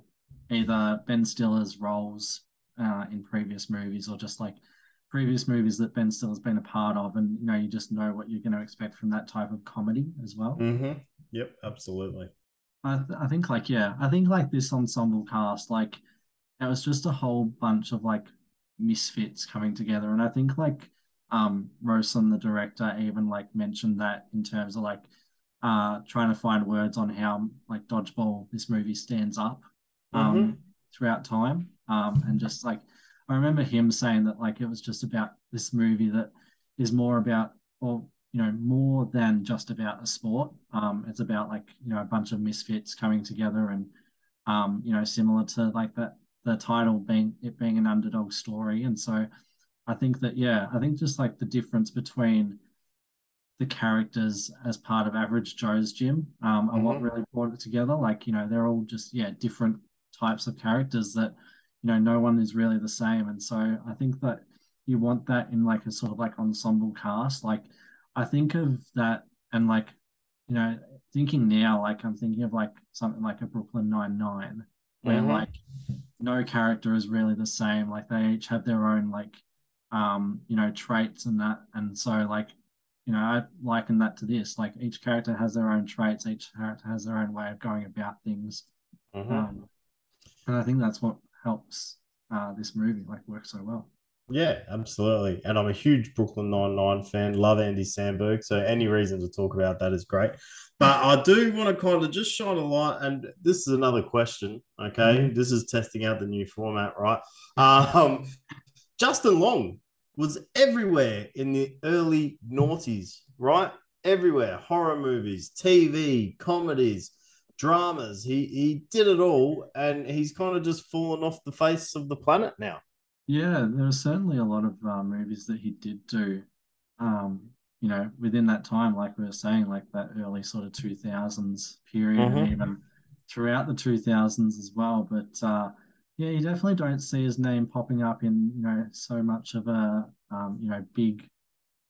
either Ben Stiller's roles uh, in previous movies or just like previous movies that Ben Stiller's been a part of, and you know, you just know what you're going to expect from that type of comedy as well. Mm-hmm. Yep, absolutely. I, th- I think like yeah, I think like this ensemble cast, like it was just a whole bunch of like misfits coming together. And I think like um Rawson, the director, even like mentioned that in terms of like uh trying to find words on how like dodgeball this movie stands up um mm-hmm. throughout time. Um and just like I remember him saying that like it was just about this movie that is more about or you know more than just about a sport. Um it's about like you know a bunch of misfits coming together and um you know similar to like that the title being it being an underdog story. And so I think that yeah, I think just like the difference between the characters as part of Average Joe's gym um, are mm-hmm. what really brought it together. Like you know, they're all just yeah different types of characters that you know no one is really the same. And so I think that you want that in like a sort of like ensemble cast. Like I think of that and like you know thinking now like I'm thinking of like something like a Brooklyn Nine Nine where mm-hmm. like no character is really the same. Like they each have their own like um, you know, traits and that. And so like, you know, I liken that to this. Like each character has their own traits, each character has their own way of going about things. Mm-hmm. Um, and I think that's what helps uh, this movie like work so well. Yeah, absolutely. And I'm a huge Brooklyn Nine Nine fan. Love Andy Samberg. So any reason to talk about that is great. But I do want to kind of just shine a light. And this is another question. Okay, Mhm. this is testing out the new format, right? Um, Justin Long was everywhere in the early noughties, right? Everywhere, horror movies, TV, comedies, dramas. He he did it all, and he's kind of just fallen off the face of the planet now. Yeah, there are certainly a lot of uh, movies that he did do, um, you know, within that time, like we were saying, like that early sort of 2000s period and Mhm. even throughout the 2000s as well. But uh, yeah, you definitely don't see his name popping up in, you know, so much of a, um, you know, big,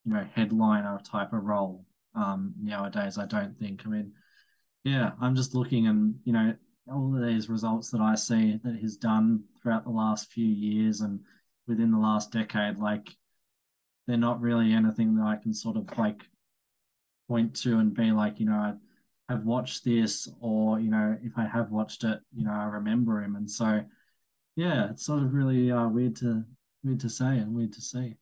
you know, headliner type of role um, nowadays, I don't think. I mean, yeah, I'm just looking and, you know, all of these results that I see that he's done throughout the last few years and within the last decade, like they're not really anything that I can sort of like point to and be like, you know, I have watched this or, you know, if I have watched it, you know, I remember him. And so yeah, it's sort of really uh, weird to weird to say and weird to see.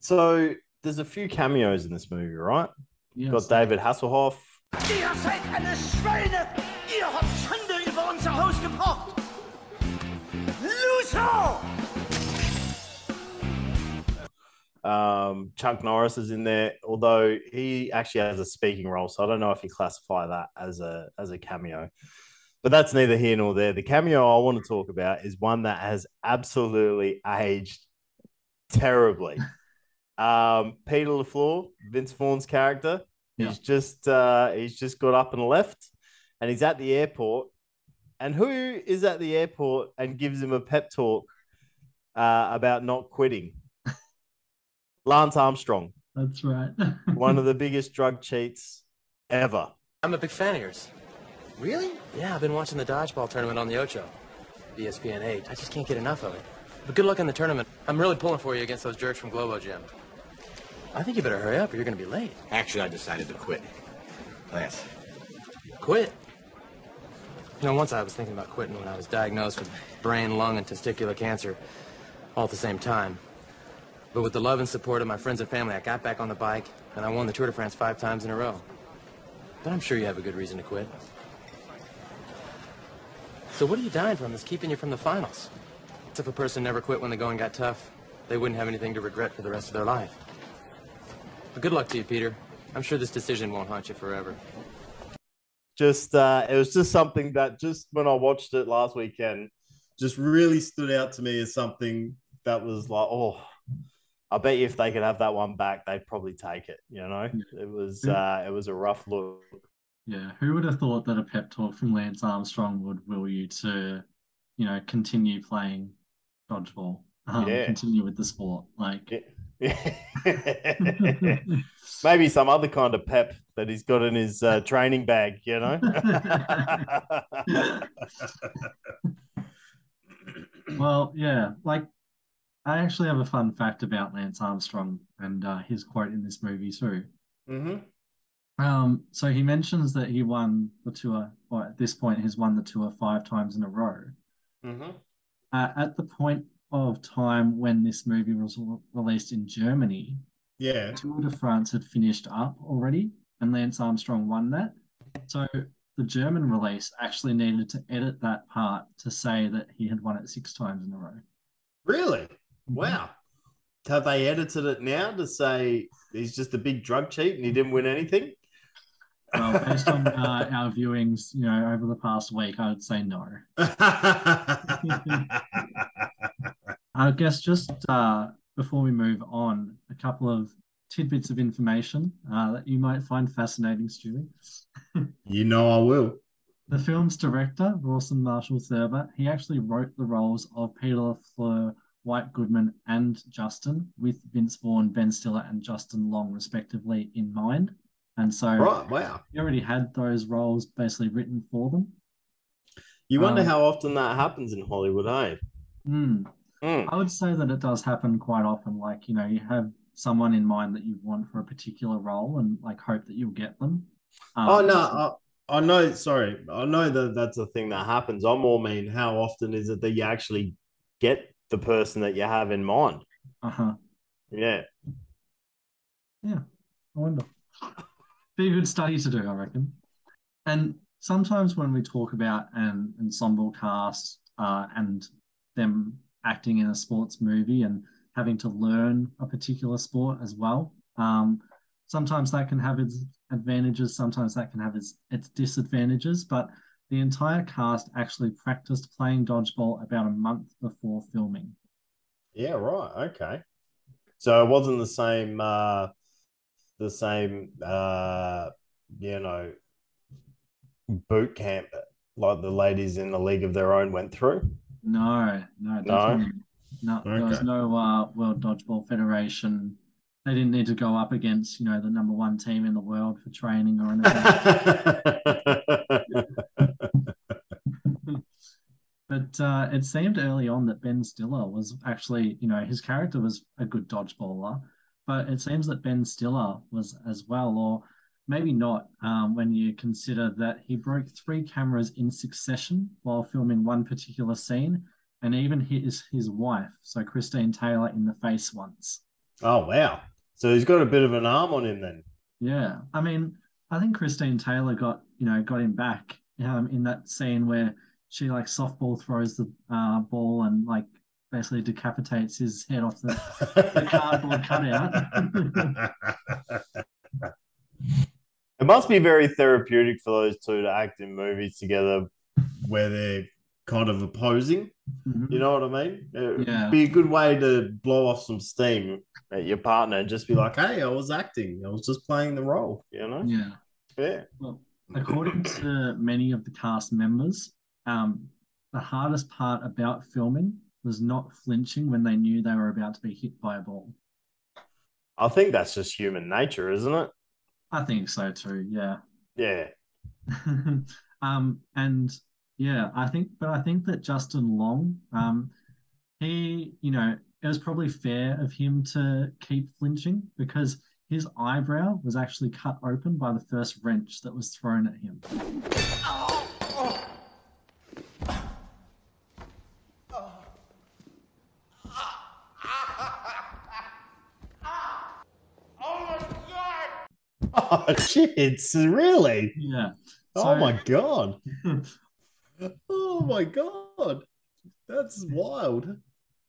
So there's a few cameos in this movie, right? Yeah. Got David Hasselhoff. Ihr seid eine Schweine! Ihr habt Schande über unser Haus gebracht! Loser! Um, Chuck Norris is in there, although he actually has a speaking role, so I don't know if you classify that as a as a cameo. But that's neither here nor there. The cameo I want to talk about is one that has absolutely aged terribly. Um, Peter LaFleur, Vince Vaughn's character, Yeah. he's just uh, he's just got up and left, and he's at the airport. And who is at the airport and gives him a pep talk uh, about not quitting? Lance Armstrong, That's right. one of the biggest drug cheats ever. I'm a big fan of yours. Really? Yeah, I've been watching the dodgeball tournament on the Ocho, ESPN 8. I just can't get enough of it. But good luck in the tournament. I'm really pulling for you against those jerks from Globo Gym. I think you better hurry up or you're going to be late. Actually, I decided to quit. Lance. Quit. You know, once I was thinking about quitting when I was diagnosed with brain, lung, and testicular cancer all at the same time. But with the love and support of my friends and family, I got back on the bike and I won the Tour de France five times in a row. But I'm sure you have a good reason to quit. So what are you dying from that's keeping you from the finals? As if a person never quit when the going got tough, they wouldn't have anything to regret for the rest of their life. But good luck to you, Peter. I'm sure this decision won't haunt you forever. Just uh, it was just something that just when I watched it last weekend, just really stood out to me as something that was like, oh, I bet you if they could have that one back, they'd probably take it. You know, it was uh, it was a rough look. Yeah, who would have thought that a pep talk from Lance Armstrong would will you to, you know, continue playing dodgeball, um, Yeah. continue with the sport? Like, Maybe some other kind of pep that he's got in his uh, training bag, you know. well, yeah, like I actually have a fun fact about Lance Armstrong and uh, his quote in this movie too. hmm Um, so he mentions that he won the tour, or at this point, he's won the tour five times in a row. hmm Uh, at the point of time when this movie was re- released in Germany, Yeah. Tour de France had finished up already, and Lance Armstrong won that. So the German release actually needed to edit that part to say that he had won it six times in a row. Really? Wow. Have they edited it now to say he's just a big drug cheat and he didn't win anything? Well, based on uh, our viewings, you know, over the past week, I would say no. I guess just uh, before we move on, a couple of tidbits of information uh, that you might find fascinating, Stuey. you know I will. The film's director, Rawson Marshall Thurber, he actually wrote the roles of Peter LaFleur, White Goodman, and Justin, with Vince Vaughn, Ben Stiller, and Justin Long, respectively, in mind. And so Right. Wow. he already had those roles basically written for them. You wonder Um, how often that happens in Hollywood, eh? Hmm. Mm. I would say that it does happen quite often. Like, you know, you have someone in mind that you want for a particular role and like hope that you'll get them. Um, Oh no, I, I know. Sorry, I know that that's a thing that happens. I'm more mean how often is it that you actually get the person that you have in mind? Uh huh. Yeah. Yeah, I wonder. Be a good study to do, I reckon. And sometimes when we talk about an ensemble cast uh, and them acting in a sports movie and having to learn a particular sport as well, um, sometimes that can have its advantages, sometimes that can have its, its disadvantages. But the entire cast actually practiced playing dodgeball about a month before filming. Yeah, right. Okay. So it wasn't the same uh the same uh you know boot camp like the ladies in the League of Their Own went through. No, no, definitely. No, there was no uh, World Dodgeball Federation. They didn't need to go up against, you know, the number one team in the world for training or anything. but uh, it seemed early on that Ben Stiller was actually, you know, his character was a good dodgeballer, but it seems that Ben Stiller was as well, or maybe not, um, when you consider that he broke three cameras in succession while filming one particular scene, and even hit his, his wife, so Christine Taylor, in the face once. oh wow. So he's got a bit of an arm on him then. Yeah, I mean, I think Christine Taylor got you know got him back um, in that scene where she like softball throws the uh, ball and like basically decapitates his head off the, the cardboard cutout. it must be very therapeutic for those two to act in movies together where they're kind of opposing. Mhm. You know what I mean? It'd Yeah. be a good way to blow off some steam at your partner and just be like, hey, I was acting. I was just playing the role, you know? Yeah. Yeah. Well, according to many of the cast members, um, the hardest part about filming was not flinching when they knew they were about to be hit by a ball. I think that's just human nature, isn't it? I think so too. Yeah. Yeah. um, and yeah, I think, but I think that Justin Long, um, he, you know, it was probably fair of him to keep flinching because his eyebrow was actually cut open by the first wrench that was thrown at him. Oh, shit. Really? Yeah. oh, my God. oh, my God. That's wild.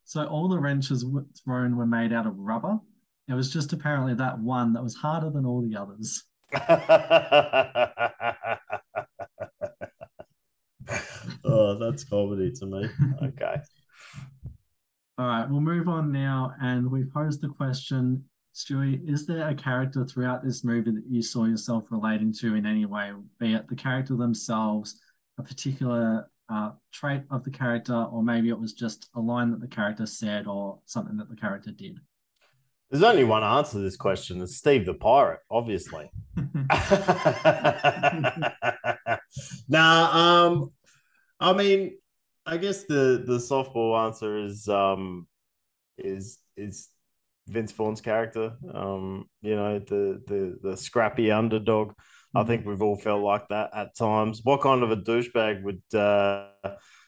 So all the wrenches thrown were made out of rubber. It was just apparently that one that was harder than all the others. oh, that's comedy to me. Okay. All right, we'll move on now. And we posed the question, Stuey, is there a character throughout this movie that you saw yourself relating to in any way, be it the character themselves, a particular uh, trait of the character, or maybe it was just a line that the character said or something that the character did? There's only one answer to this question. It's Steve the Pirate, obviously. nah, um, I mean, I guess the the softball answer is um is is Vince Vaughn's character. Um, you know, the the the scrappy underdog. I think we've all felt like that at times. What kind of a douchebag would uh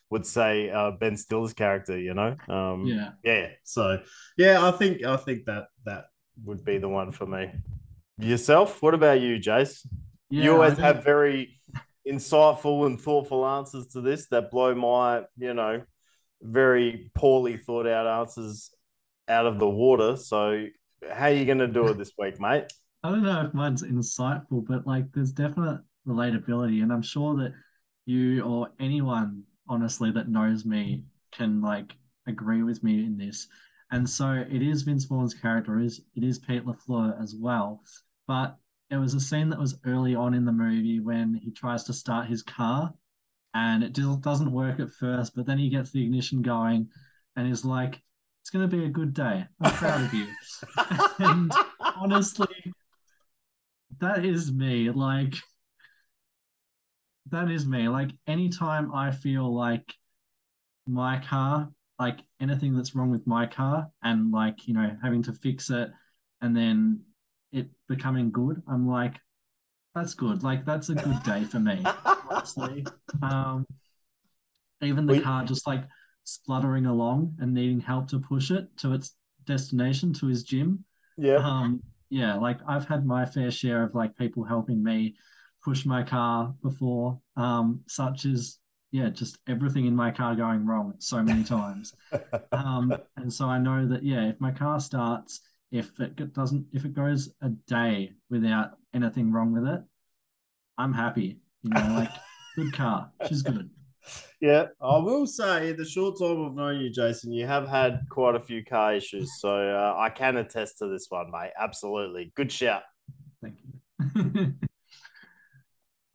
would say uh Ben Stiller's character, you know? Um Yeah. yeah. So yeah, I think I think that that would be the one for me. Yourself? What about you, Jace? Yeah, you always have very insightful and thoughtful answers to this that blow my, you know, very poorly thought out answers out of the water. So how are you gonna do it this week, mate? I don't know if mine's insightful, but like there's definite relatability, and I'm sure that you or anyone honestly that knows me can like agree with me in this. And so it is Vince Vaughn's character, is it is Pete LaFleur as well. But it was a scene that was early on in the movie when he tries to start his car and it doesn't work at first, but then he gets the ignition going and he's like, It's gonna be a good day. I'm proud of you. and honestly, that is me. Like, that is me. Like, anytime I feel like my car, like anything that's wrong with my car, and like, you know, having to fix it and then it becoming good, I'm like, that's good. Like, that's a good day for me, honestly. Um, even the We- car just like spluttering along and needing help to push it to its destination to his gym. Yeah. Um, yeah, like I've had my fair share of like people helping me push my car before, um, such as yeah, just everything in my car going wrong so many times. um, and so I know that yeah, if my car starts, if it doesn't, if it goes a day without anything wrong with it, I'm happy. You know, like good car, she's good. Yeah, I will say, in the short time I've known you, Jason, you have had quite a few car issues. So uh, I can attest to this one, mate. Absolutely. Good shout. Thank you.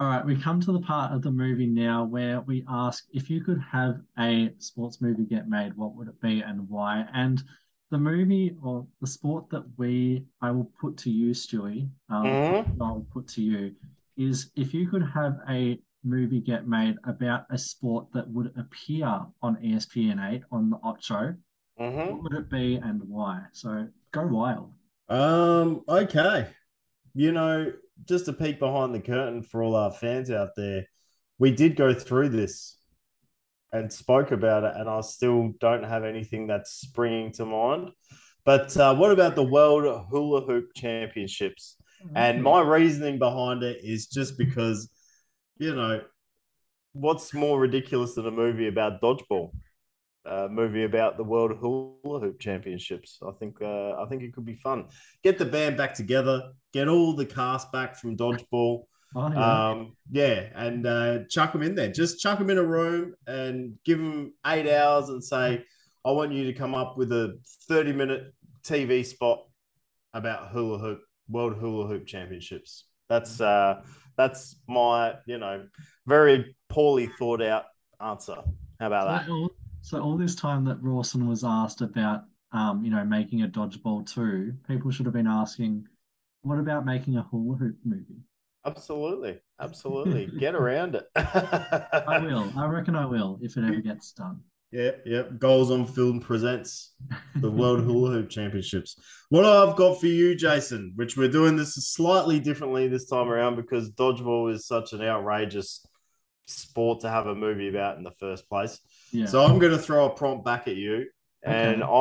All right, we come to the part of the movie now where we ask if you could have a sports movie get made, what would it be and why? And the movie or the sport that we I will put to you, Stuey, um, Mhm. I'll put to you is if you could have a movie get made about a sport that would appear on E ESPN8 on the Ocho, Mm-hmm. what would it be and why? So go wild. Um, okay. You know, just a peek behind the curtain for all our fans out there, we did go through this and spoke about it, and I still don't have anything that's springing to mind. But uh, what about the World Hula Hoop Championships? And my reasoning behind it is just because, you know, what's more ridiculous than a movie about dodgeball? A movie about the World Hula Hoop Championships. I think uh, I think it could be fun. Get the band back together. Get all the cast back from dodgeball. Oh, yeah. Um, yeah, and uh, chuck them in there. Just chuck them in a room and give them eight hours and say, I want you to come up with a 30 minute TV spot about hula hoop, World Hula Hoop Championships. That's uh, that's my, you know, very poorly thought out answer. How about that? So all, so all this time that Rawson was asked about, um, you know, making a dodgeball too, people should have been asking, what about making a hula hoop movie? Absolutely. Absolutely. Get around it. I will. I reckon I will if it ever gets done. Yep, yep. Goals on Film presents the World Hula Hoop Championships. What I've got for you, Jason, which we're doing this slightly differently this time around because dodgeball is such an outrageous sport to have a movie about in the first place. Yeah. So I'm going to throw a prompt back at you, and Okay.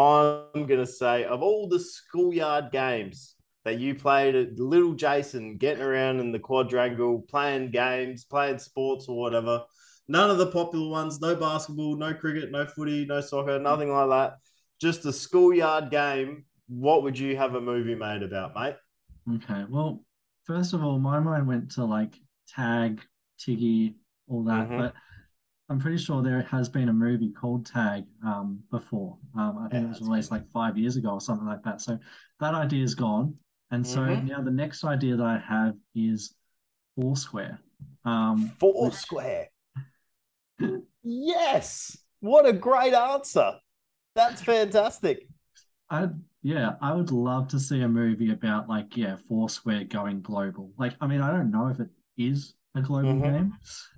I'm going to say, of all the schoolyard games that you played little Jason, getting around in the quadrangle, playing games, playing sports or whatever, none of the popular ones, no basketball, no cricket, no footy, no soccer, nothing like that. Just a schoolyard game. What would you have a movie made about, mate? Okay. Well, first of all, my mind went to like Tag, Tiggy, all that, Mhm. but I'm pretty sure there has been a movie called Tag um, before. Um, I think Yeah, it was released good. like five years ago or something like that. So that idea is gone. And so Mhm. now the next idea that I have is Foursquare. Um, Foursquare. Yes. What a great answer. That's fantastic. I yeah, I would love to see a movie about like yeah, Foursquare going global. Like, I mean, I don't know if it is a global Mhm. game,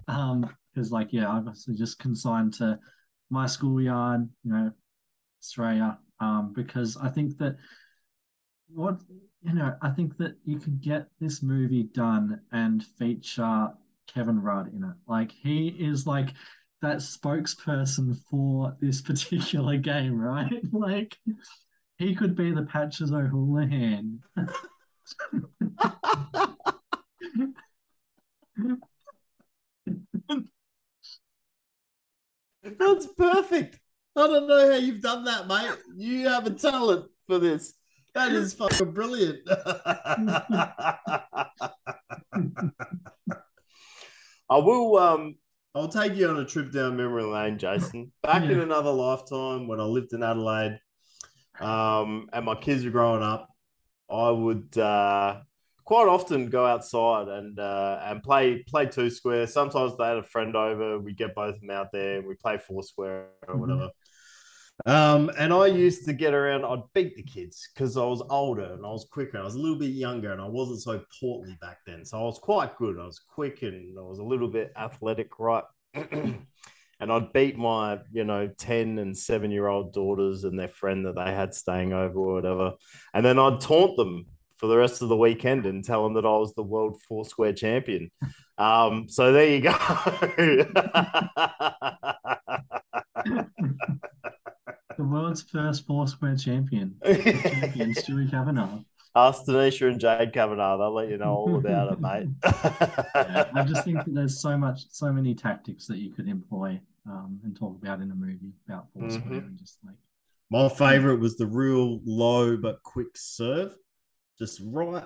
um, because like yeah, obviously just consigned to my schoolyard, you know, Australia. Um, because I think that what you know, I think that you could get this movie done and feature Kevin Rudd in it. Like he is like that spokesperson for this particular game, right? Like he could be the Patches O'Houlihan. That's perfect. I don't know how you've done that, mate. You have a talent for this. That is fucking brilliant. I will um I'll take you on a trip down memory lane, Jason. Back in another lifetime when I lived in Adelaide, um, and my kids were growing up, I would uh quite often go outside and uh, and play play two square. Sometimes they had a friend over. We get both of them out there and we play four square or Mhm. whatever. Um, and I used to get around. I'd beat the kids because I was older and I was quicker. I was a little bit younger and I wasn't so portly back then. So I was quite good. I was quick and I was a little bit athletic, right? and I'd beat my, you know, 10 and seven year old daughters and their friend that they had staying over or whatever. And then I'd taunt them for the rest of the weekend and tell them that I was the world four square champion. Um, so there you go. The world's first four square champion. champion Stuey Kavanagh. Ask Tanisha and Jade Kavanagh. They'll let you know all about it, mate. yeah, I just think that there's so much, so many tactics that you could employ um, and talk about in a movie about Foursquare mm-hmm. and just like. My favorite was the real low but quick serve, just right.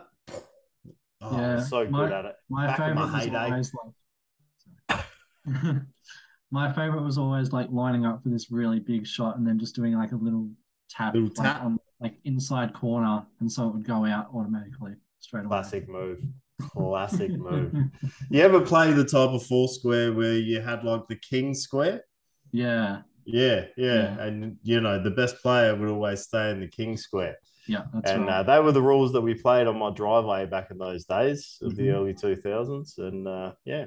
Oh, yeah, so good my, at it. My Back favorite my was always like. my favorite was always like lining up for this really big shot and then just doing like a little tap, little tap. Like, on like inside corner, and so it would go out automatically straight away. Classic move. Classic move. You ever play the type of four square where you had like the king square? Yeah. Yeah, yeah, yeah. And you know, the best player would always stay in the king square. Yeah, and right. uh, they were the rules that we played on my driveway back in those days of mm-hmm. the early 2000s. And uh, yeah,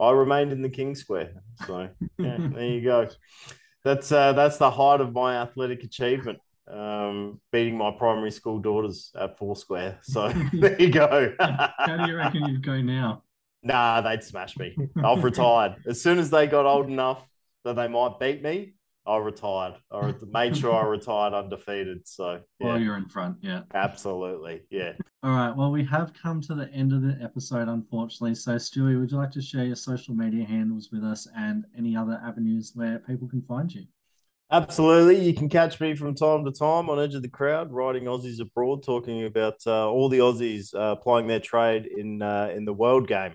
I remained in the king square. So yeah, there you go. That's uh, that's the height of my athletic achievement um, beating my primary school daughters at Foursquare. So there you go. How do you reckon you'd go now? Nah, they'd smash me. I've retired. As soon as they got old enough that they might beat me, I retired. I made sure I retired undefeated. So yeah. While you're in front, yeah. Absolutely. Yeah. All right. Well, we have come to the end of the episode, unfortunately. So Stuey, would you like to share your social media handles with us and any other avenues where people can find you? Absolutely. You can catch me from time to time on Edge of the Crowd, writing Aussies abroad, talking about uh, all the Aussies uh, plying their trade in uh, in the world game.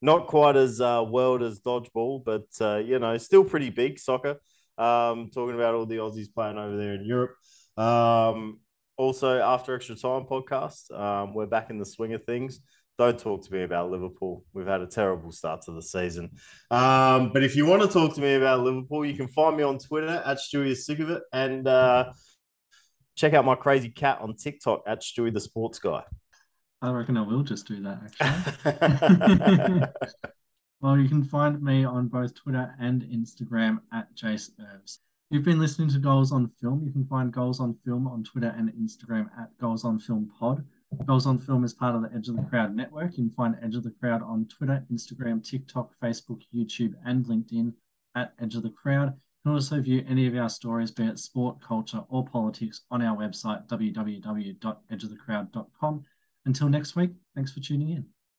Not quite as uh, world as dodgeball, but uh, you know, still pretty big soccer. Um, talking about all the Aussies playing over there in Europe. Um, also, after extra time podcast, um, we're back in the swing of things don't talk to me about Liverpool. We've had a terrible start to the season. Um, but if you want to talk to me about Liverpool, you can find me on Twitter at Stuey is sick of it and uh, check out my crazy cat on TikTok at Stuey the Sports Guy. I reckon I will just do that actually. well, you can find me on both Twitter and Instagram at Jace Irvs. You've been listening to Goals on Film. You can find Goals on Film on Twitter and Instagram at Goals on Film Pod. Goals on Film is part of the Edge of the Crowd network. You can find Edge of the Crowd on Twitter, Instagram, TikTok, Facebook, YouTube, and LinkedIn at Edge of the Crowd. You can also view any of our stories, be it sport, culture, or politics, on our website, www.edgeofthecrowd.com. Until next week, thanks for tuning in.